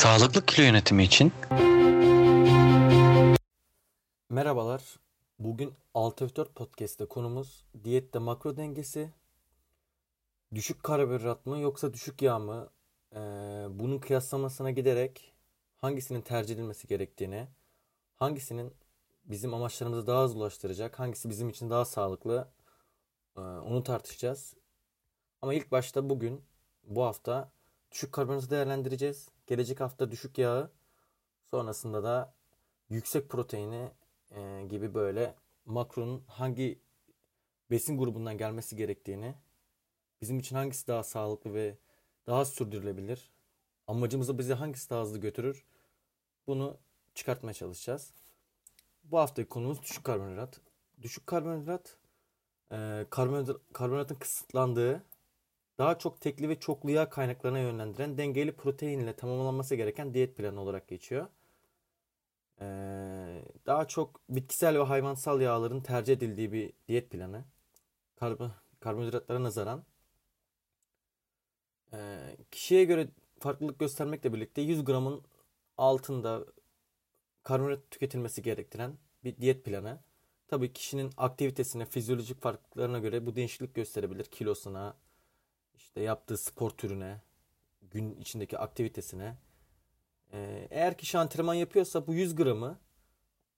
Sağlıklı kilo yönetimi için Merhabalar. Bugün 6F4 Podcast'te konumuz diyette makro dengesi. Düşük karbonhidrat mı yoksa düşük yağ mı? Ee, bunun kıyaslamasına giderek hangisinin tercih edilmesi gerektiğini, hangisinin bizim amaçlarımıza daha hızlı ulaştıracak, hangisi bizim için daha sağlıklı ee, onu tartışacağız. Ama ilk başta bugün, bu hafta düşük karbonhidratı değerlendireceğiz. Gelecek hafta düşük yağı, sonrasında da yüksek proteini e, gibi böyle makronun hangi besin grubundan gelmesi gerektiğini, bizim için hangisi daha sağlıklı ve daha sürdürülebilir, amacımıza bizi hangisi daha hızlı götürür, bunu çıkartmaya çalışacağız. Bu haftaki konumuz düşük karbonhidrat. Düşük karbonhidrat, e, karbonhidrat karbonhidratın kısıtlandığı, daha çok tekli ve çoklu yağ kaynaklarına yönlendiren dengeli protein ile tamamlanması gereken diyet planı olarak geçiyor. Ee, daha çok bitkisel ve hayvansal yağların tercih edildiği bir diyet planı. Karbon, karbonhidratlara nazaran. Ee, kişiye göre farklılık göstermekle birlikte 100 gramın altında karbonhidrat tüketilmesi gerektiren bir diyet planı. Tabii kişinin aktivitesine, fizyolojik farklılıklarına göre bu değişiklik gösterebilir. Kilosuna, işte yaptığı spor türüne, gün içindeki aktivitesine. Ee, eğer kişi antrenman yapıyorsa bu 100 gramı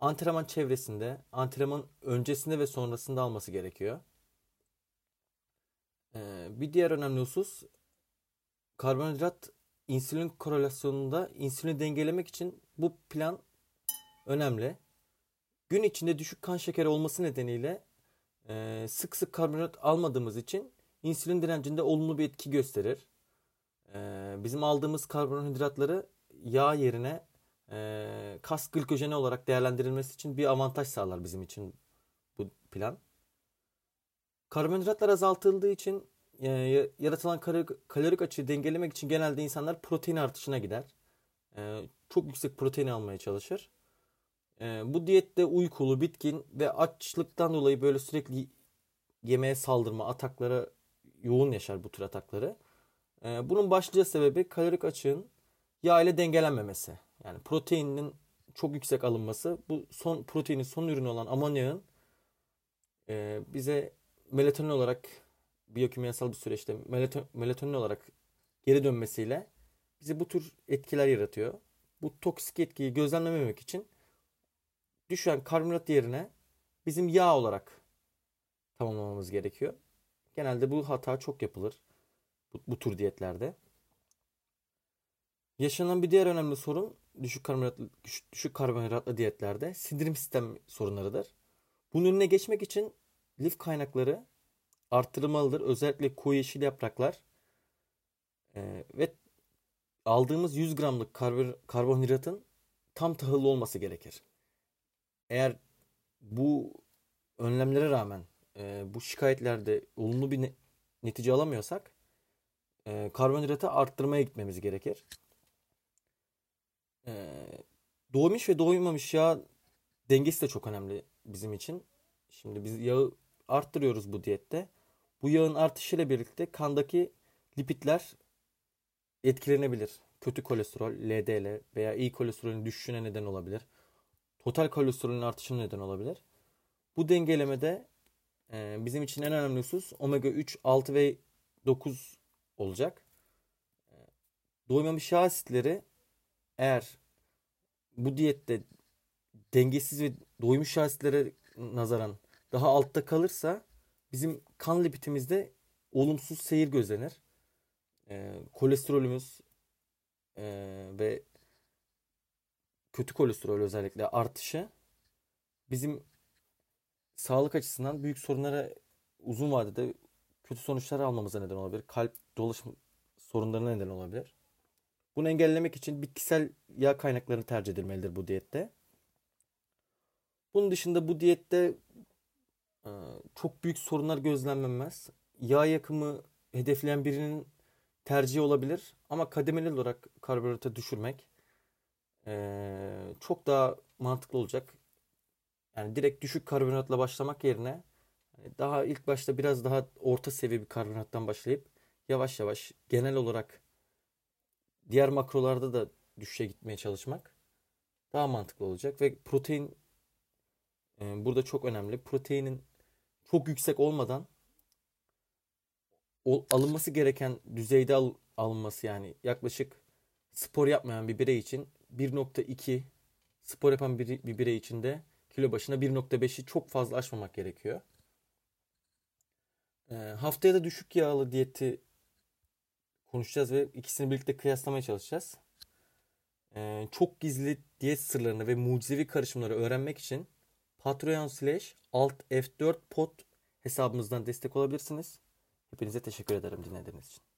antrenman çevresinde, antrenman öncesinde ve sonrasında alması gerekiyor. Ee, bir diğer önemli husus karbonhidrat insülin korelasyonunda insülini dengelemek için bu plan önemli. Gün içinde düşük kan şekeri olması nedeniyle e, sık sık karbonhidrat almadığımız için insülin direncinde olumlu bir etki gösterir. E, bizim aldığımız karbonhidratları yağ yerine e, kas glikojeni olarak değerlendirilmesi için bir avantaj sağlar bizim için bu plan. Karbonhidratlar azaltıldığı için e, yaratılan kalorik açığı dengelemek için genelde insanlar protein artışına gider. E, çok yüksek protein almaya çalışır. E, bu diyette uykulu, bitkin ve açlıktan dolayı böyle sürekli yemeğe saldırma, ataklara yoğun yaşar bu tür atakları. E, bunun başlıca sebebi kalorik açığın yağ ile dengelenmemesi. Yani proteinin çok yüksek alınması bu son proteinin son ürünü olan amonyağın e, bize melatonin olarak biyokimyasal bir süreçte melatonin olarak geri dönmesiyle bize bu tür etkiler yaratıyor. Bu toksik etkiyi gözlemlememek için düşen karbonhidrat yerine bizim yağ olarak tamamlamamız gerekiyor. Genelde bu hata çok yapılır bu, bu tür diyetlerde. Yaşanan bir diğer önemli sorun düşük karbonhidratlı, düşük karbonhidratlı diyetlerde sindirim sistem sorunlarıdır. Bunun önüne geçmek için lif kaynakları arttırılmalıdır. Özellikle koyu yeşil yapraklar ee, ve aldığımız 100 gramlık karbon, karbonhidratın tam tahıllı olması gerekir. Eğer bu önlemlere rağmen e, bu şikayetlerde olumlu bir ne, netice alamıyorsak e, karbonhidratı arttırmaya gitmemiz gerekir. E, doğmuş ve doğmamış yağ dengesi de çok önemli bizim için. Şimdi biz yağı arttırıyoruz bu diyette. Bu yağın artışıyla birlikte kandaki lipidler etkilenebilir. Kötü kolesterol, LDL veya iyi kolesterolün düşüşüne neden olabilir. Total kolesterolün artışına neden olabilir. Bu dengelemede e, bizim için en önemli husus omega 3, 6 ve 9 olacak. E, doymamış yağ asitleri eğer bu diyette dengesiz ve doymuş yağ asitlere nazaran daha altta kalırsa bizim kan lipidimizde olumsuz seyir gözlenir. E, kolesterolümüz e, ve kötü kolesterol özellikle artışı bizim sağlık açısından büyük sorunlara uzun vadede kötü sonuçlar almamıza neden olabilir. Kalp dolaşım sorunlarına neden olabilir. Bunu engellemek için bitkisel yağ kaynaklarını tercih edilmelidir bu diyette. Bunun dışında bu diyette e, çok büyük sorunlar gözlenmemez. Yağ yakımı hedefleyen birinin tercihi olabilir ama kademeli olarak karbonhidratı düşürmek e, çok daha mantıklı olacak. Yani direkt düşük karbonhidratla başlamak yerine hani daha ilk başta biraz daha orta seviye bir karbonhidrattan başlayıp yavaş yavaş genel olarak diğer makrolarda da düşüşe gitmeye çalışmak daha mantıklı olacak ve protein e, burada çok önemli. Proteinin çok yüksek olmadan o, alınması gereken düzeyde al, alınması yani yaklaşık spor yapmayan bir birey için 1.2 spor yapan bir, bir birey için de kilo başına 1.5'i çok fazla aşmamak gerekiyor. E, haftaya da düşük yağlı diyeti konuşacağız ve ikisini birlikte kıyaslamaya çalışacağız. E, çok gizli diyet sırlarını ve mucizevi karışımları öğrenmek için Patreon slash alt F4 pod hesabımızdan destek olabilirsiniz. Hepinize teşekkür ederim dinlediğiniz için.